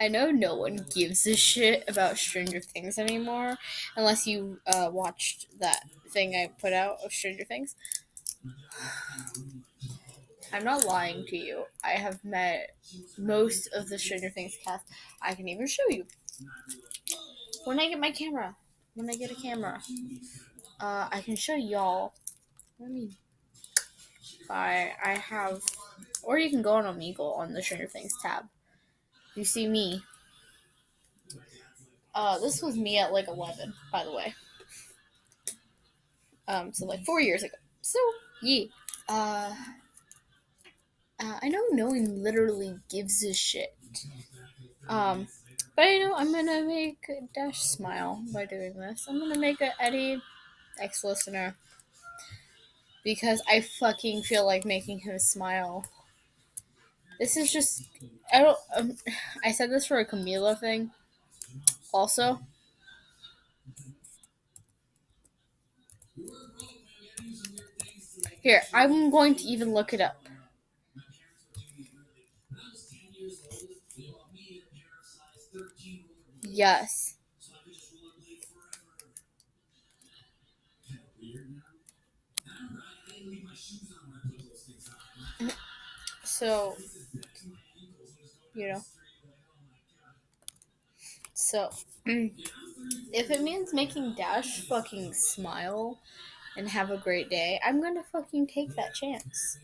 I know no one gives a shit about Stranger Things anymore, unless you uh, watched that thing I put out of Stranger Things. I'm not lying to you. I have met most of the Stranger Things cast. I can even show you. When I get my camera, when I get a camera, uh, I can show y'all. Let me. I I have, or you can go on Omegle on the Stranger Things tab. You see me. Uh, this was me at like 11, by the way. Um, so like four years ago. So, yeah. Uh, uh, I know no one literally gives a shit. Um, but I know I'm gonna make Dash smile by doing this. I'm gonna make a Eddie ex listener because I fucking feel like making him smile. This is just I don't. Um, I said this for a Camila thing. Also, here I'm going to even look it up. Yes. So, you know. So, if it means making Dash fucking smile and have a great day, I'm gonna fucking take that chance.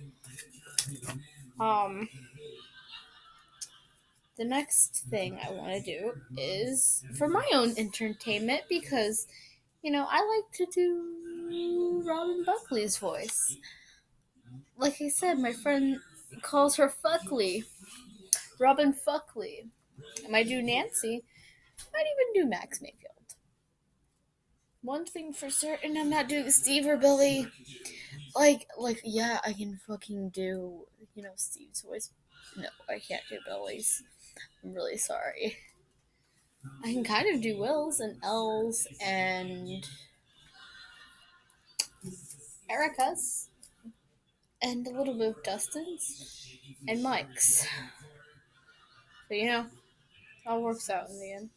Um, the next thing I want to do is for my own entertainment because, you know, I like to do Robin Buckley's voice. Like I said, my friend calls her Fuckley. Robin Fuckley. I might do Nancy. Might even do Max Mayfield. One thing for certain, I'm not doing Steve or Billy. Like, like, yeah, I can fucking do, you know, Steve's voice. No, I can't do Billy's. I'm really sorry. I can kind of do Will's and El's and Erica's and a little bit of Dustin's and Mike's. But you know, all works out in the end.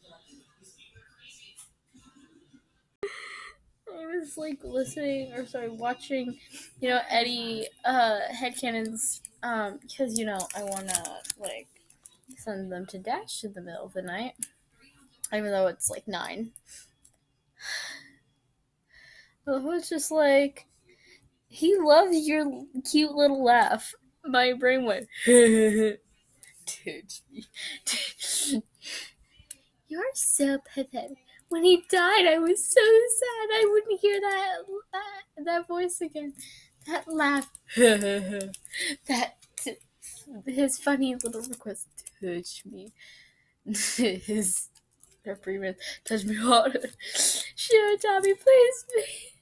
I was like listening or sorry watching, you know Eddie uh headcanons um because you know I wanna like send them to Dash in the middle of the night, even though it's like nine. Well, was just like he loves your cute little laugh. My brain went. Dude, you're so pathetic. When he died, I was so sad. I wouldn't hear that that, that voice again. That laugh. that his funny little request touch me. his reprimand touch me harder. Shiro Tommy, please, please.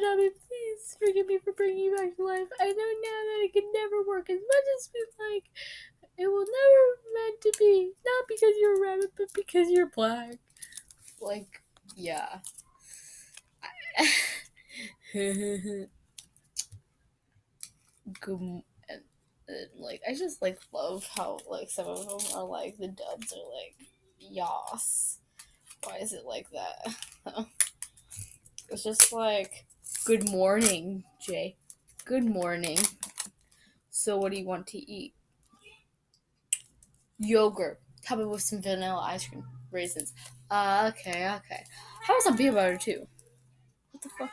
Please forgive me for bringing you back to life. I know now that it can never work as much as we like. It will never meant to be. Not because you're a rabbit, but because you're black. Like, yeah. Good like I just like love how like some of them are like the dubs are like yas. Why is it like that? it's just like good morning, Jay. Good morning. So what do you want to eat? Yogurt. Top it with some vanilla ice cream. Raisins. Uh, okay, okay. How about some peanut butter too? What the fuck?